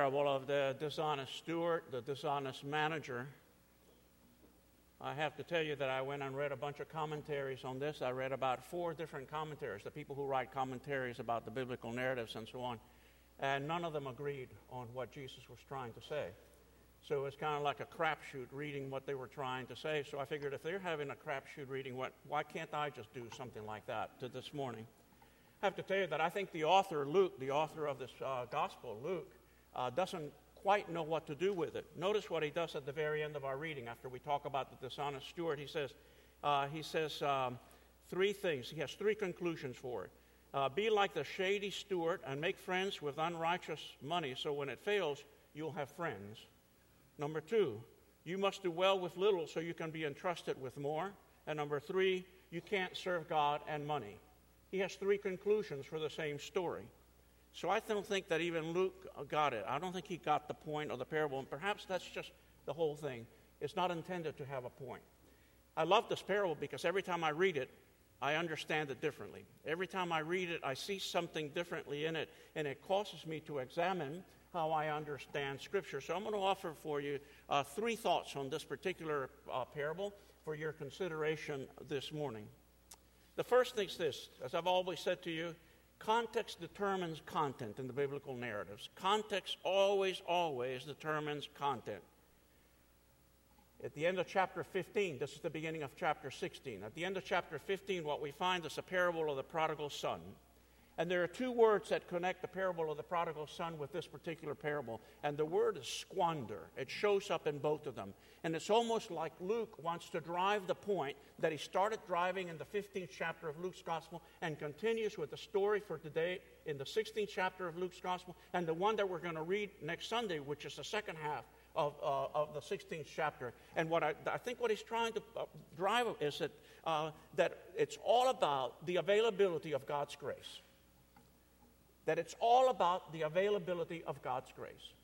parable of the dishonest steward, the dishonest manager. I have to tell you that I went and read a bunch of commentaries on this. I read about four different commentaries, the people who write commentaries about the biblical narratives and so on, and none of them agreed on what Jesus was trying to say. So it was kind of like a crapshoot reading what they were trying to say. So I figured if they're having a crapshoot reading, what, why can't I just do something like that to this morning? I have to tell you that I think the author, Luke, the author of this uh, gospel, Luke, uh, doesn't quite know what to do with it. Notice what he does at the very end of our reading after we talk about the dishonest steward. He says, uh, he says um, three things. He has three conclusions for it. Uh, be like the shady steward and make friends with unrighteous money, so when it fails, you'll have friends. Number two, you must do well with little so you can be entrusted with more. And number three, you can't serve God and money. He has three conclusions for the same story. So I don't think that even Luke got it. I don't think he got the point of the parable, and perhaps that's just the whole thing. It's not intended to have a point. I love this parable because every time I read it, I understand it differently. Every time I read it, I see something differently in it, and it causes me to examine how I understand Scripture. So I'm going to offer for you uh, three thoughts on this particular uh, parable for your consideration this morning. The first thing is this as I've always said to you, context determines content in the biblical narratives. Context always, always determines content. At the end of chapter 15, this is the beginning of chapter 16. At the end of chapter 15, what we find is a parable of the prodigal son. And there are two words that connect the parable of the prodigal son with this particular parable. And the word is squander. It shows up in both of them. And it's almost like Luke wants to drive the point that he started driving in the 15th chapter of Luke's gospel and continues with the story for today in the 16th chapter of Luke's gospel and the one that we're going to read next Sunday, which is the second half of, uh, of the 16th chapter. And what I, I think what he's trying to uh, drive is that, uh, that it's all about the availability of God's grace that it's all about the availability of God's grace.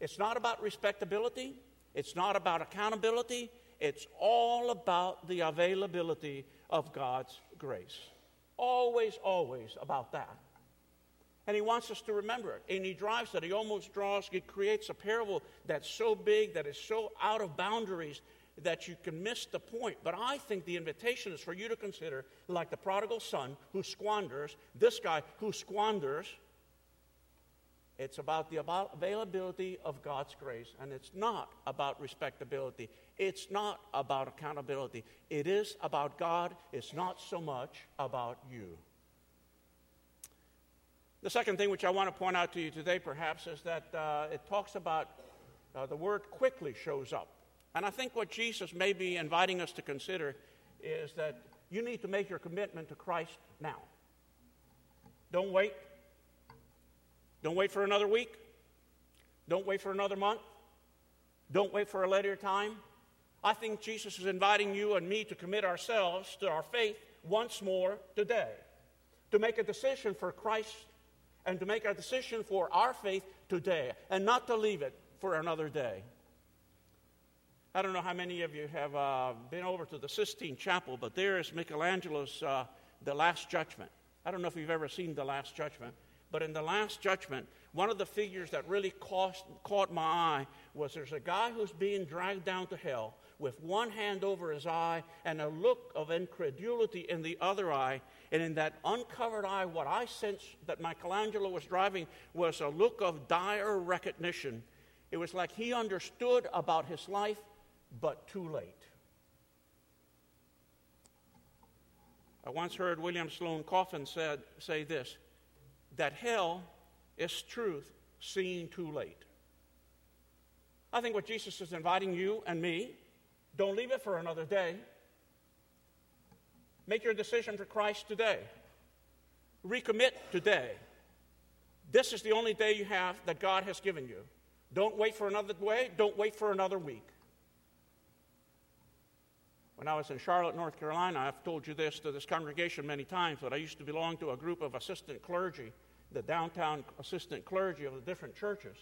It's not about respectability, it's not about accountability, it's all about the availability of God's grace. Always, always about that. And he wants us to remember it. And he drives it. He almost draws, he creates a parable that's so big, that is so out of boundaries that you can miss the point. But I think the invitation is for you to consider like the prodigal son who squanders, this guy who squanders. It's about the availability of God's grace, and it's not about respectability. It's not about accountability. It is about God, it's not so much about you. The second thing which I want to point out to you today, perhaps, is that uh, it talks about uh, the word quickly shows up. And I think what Jesus may be inviting us to consider is that you need to make your commitment to Christ now. Don't wait. Don't wait for another week. Don't wait for another month. Don't wait for a later time. I think Jesus is inviting you and me to commit ourselves to our faith once more today. To make a decision for Christ and to make a decision for our faith today and not to leave it for another day. I don't know how many of you have uh, been over to the Sistine Chapel, but there is Michelangelo's uh, The Last Judgment. I don't know if you've ever seen The Last Judgment, but in The Last Judgment, one of the figures that really caught my eye was there's a guy who's being dragged down to hell with one hand over his eye and a look of incredulity in the other eye. And in that uncovered eye, what I sensed that Michelangelo was driving was a look of dire recognition. It was like he understood about his life but too late. I once heard William Sloane Coffin said, say this that hell is truth seen too late. I think what Jesus is inviting you and me, don't leave it for another day. Make your decision for Christ today. Recommit today. This is the only day you have that God has given you. Don't wait for another way. Don't wait for another week. When I was in Charlotte, North Carolina, I've told you this to this congregation many times, but I used to belong to a group of assistant clergy, the downtown assistant clergy of the different churches.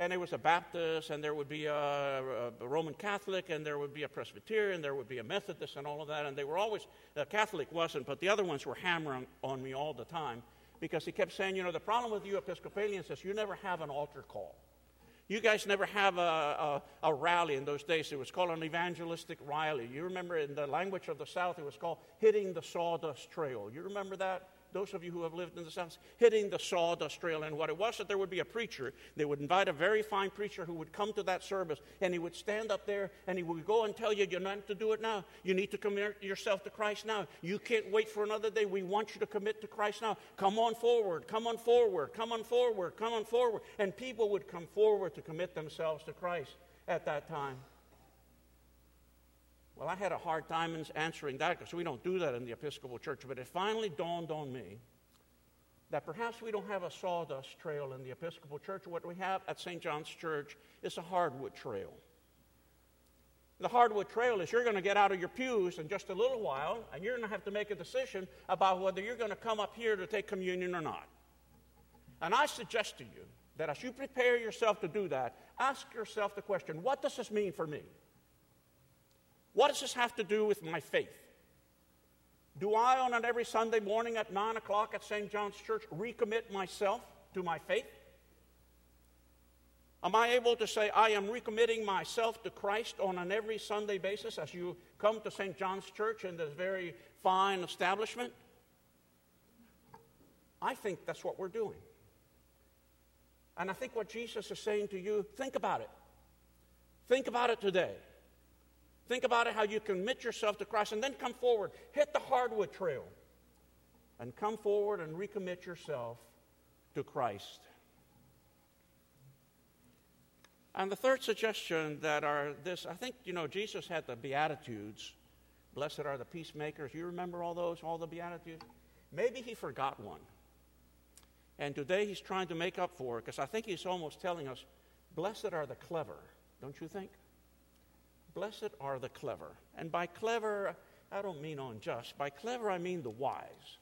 And there was a Baptist, and there would be a, a, Roman Catholic, and there would be a Presbyterian, there would be a Methodist, and all of that. And they were always, the Catholic wasn't, but the other ones were hammering on me all the time because he kept saying, you know, the problem with you Episcopalians is you never have an altar call. You guys never have a, a, a, rally in those days. It was called an evangelistic rally. You remember in the language of the South, it was called hitting the sawdust trail. You remember that? Those of you who have lived in the South, hitting the sawdust trail. And what it was that there would be a preacher. They would invite a very fine preacher who would come to that service, and he would stand up there and he would go and tell you, You're not to do it now. You need to commit yourself to Christ now. You can't wait for another day. We want you to commit to Christ now. Come on forward, come on forward, come on forward, come on forward. And people would come forward to commit themselves to Christ at that time. Well, I had a hard time answering that because we don't do that in the Episcopal Church, but it finally dawned on me that perhaps we don't have a sawdust trail in the Episcopal Church. What we have at St. John's Church is a hardwood trail. The hardwood trail is you're going to get out of your pews in just a little while, and you're going to have to make a decision about whether you're going to come up here to take communion or not. And I suggest to you that as you prepare yourself to do that, ask yourself the question what does this mean for me? What does this have to do with my faith? Do I, on every Sunday morning at 9 o'clock at St. John's Church, recommit myself to my faith? Am I able to say, I am recommitting myself to Christ on an every Sunday basis as you come to St. John's Church in this very fine establishment? I think that's what we're doing. And I think what Jesus is saying to you, think about it. Think about it today. Think about it how you commit yourself to Christ and then come forward. Hit the hardwood trail and come forward and recommit yourself to Christ. And the third suggestion that are this, I think, you know, Jesus had the Beatitudes. Blessed are the peacemakers. You remember all those, all the Beatitudes? Maybe he forgot one. And today he's trying to make up for it because I think he's almost telling us, blessed are the clever, don't you think? Blessed are the clever. And by clever, I don't mean unjust. By clever, I mean the wise.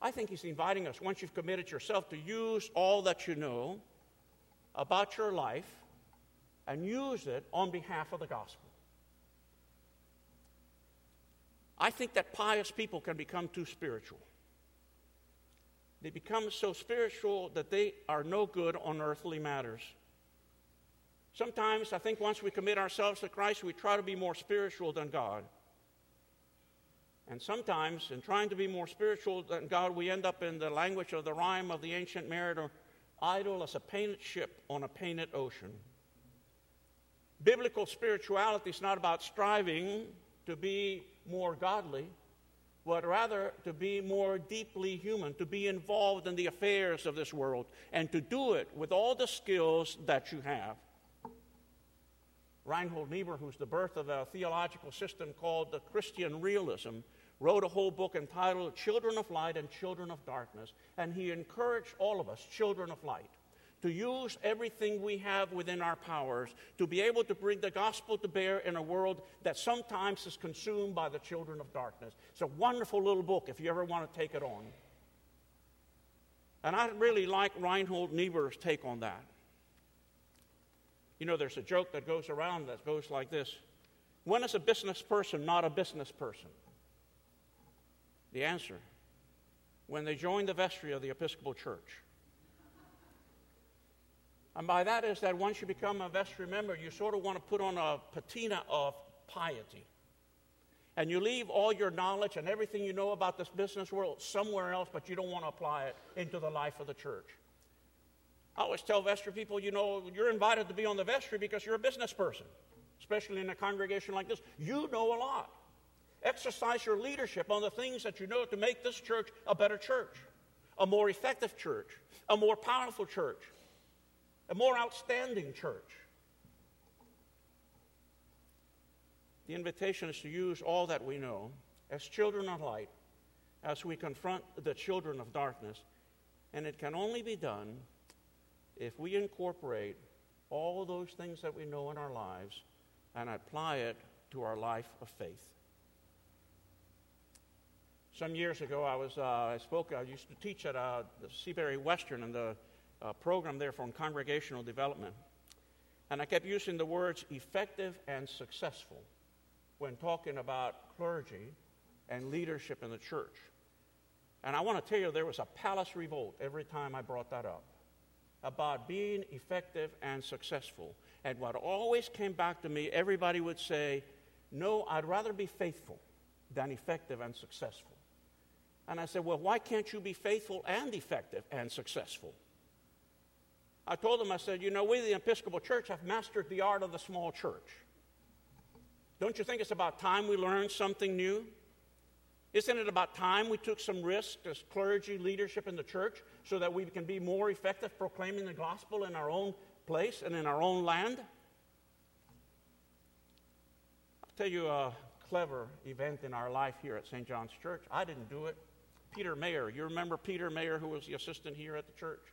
I think he's inviting us, once you've committed yourself, to use all that you know about your life and use it on behalf of the gospel. I think that pious people can become too spiritual. They become so spiritual that they are no good on earthly matters. Sometimes I think once we commit ourselves to Christ, we try to be more spiritual than God. And sometimes, in trying to be more spiritual than God, we end up in the language of the rhyme of the ancient mariner idle as a painted ship on a painted ocean. Biblical spirituality is not about striving to be more godly, but rather to be more deeply human, to be involved in the affairs of this world, and to do it with all the skills that you have. Reinhold Niebuhr, who's the birth of a theological system called the Christian realism, wrote a whole book entitled Children of Light and Children of Darkness. And he encouraged all of us, children of light, to use everything we have within our powers to be able to bring the gospel to bear in a world that sometimes is consumed by the children of darkness. It's a wonderful little book if you ever want to take it on. And I really like Reinhold Niebuhr's take on that. You know, there's a joke that goes around that goes like this When is a business person not a business person? The answer when they join the vestry of the Episcopal Church. And by that is that once you become a vestry member, you sort of want to put on a patina of piety. And you leave all your knowledge and everything you know about this business world somewhere else, but you don't want to apply it into the life of the church. I always tell vestry people, you know, you're invited to be on the vestry because you're a business person, especially in a congregation like this. You know a lot. Exercise your leadership on the things that you know to make this church a better church, a more effective church, a more powerful church, a more outstanding church. The invitation is to use all that we know as children of light as we confront the children of darkness, and it can only be done if we incorporate all those things that we know in our lives and apply it to our life of faith. Some years ago, I was uh, I spoke. I used to teach at uh, the Seabury Western and the uh, program there for congregational development, and I kept using the words effective and successful when talking about clergy and leadership in the church. And I want to tell you, there was a palace revolt every time I brought that up. About being effective and successful. And what always came back to me, everybody would say, No, I'd rather be faithful than effective and successful. And I said, Well, why can't you be faithful and effective and successful? I told them, I said, You know, we, the Episcopal Church, have mastered the art of the small church. Don't you think it's about time we learned something new? Isn't it about time we took some risk as clergy leadership in the church so that we can be more effective proclaiming the gospel in our own place and in our own land? I'll tell you a clever event in our life here at St. John's Church. I didn't do it. Peter Mayer, you remember Peter Mayer, who was the assistant here at the church?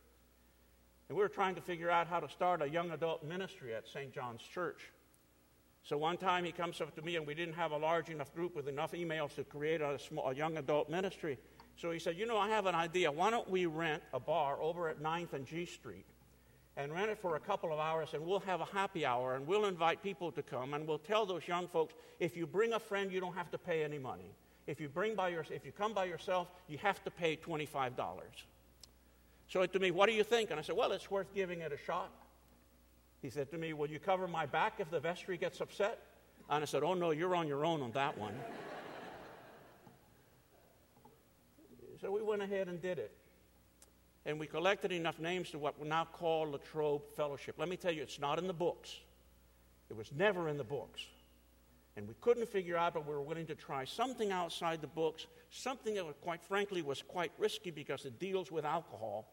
And we were trying to figure out how to start a young adult ministry at St. John's Church. So one time he comes up to me, and we didn't have a large enough group with enough emails to create a, small, a young adult ministry. So he said, You know, I have an idea. Why don't we rent a bar over at 9th and G Street and rent it for a couple of hours, and we'll have a happy hour, and we'll invite people to come, and we'll tell those young folks if you bring a friend, you don't have to pay any money. If you, bring by your, if you come by yourself, you have to pay $25. So to me, what do you think? And I said, Well, it's worth giving it a shot. He said to me, Will you cover my back if the vestry gets upset? And I said, Oh, no, you're on your own on that one. so we went ahead and did it. And we collected enough names to what we now call Latrobe Fellowship. Let me tell you, it's not in the books. It was never in the books. And we couldn't figure out, but we were willing to try something outside the books, something that, quite frankly, was quite risky because it deals with alcohol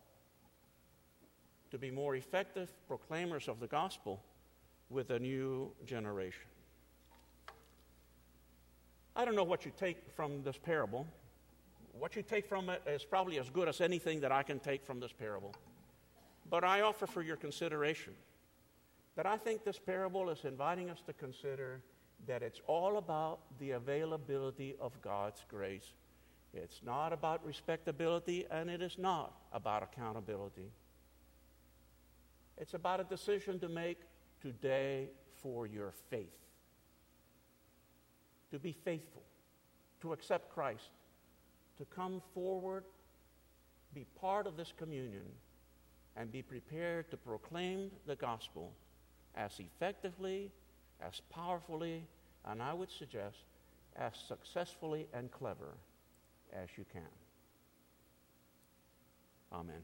to be more effective proclaimers of the gospel with a new generation. I don't know what you take from this parable. What you take from it is probably as good as anything that I can take from this parable. But I offer for your consideration that I think this parable is inviting us to consider that it's all about the availability of God's grace. It's not about respectability, and it is not about accountability. It's about a decision to make today for your faith. To be faithful, to accept Christ, to come forward, be part of this communion, and be prepared to proclaim the gospel as effectively, as powerfully, and I would suggest as successfully and clever as you can. Amen.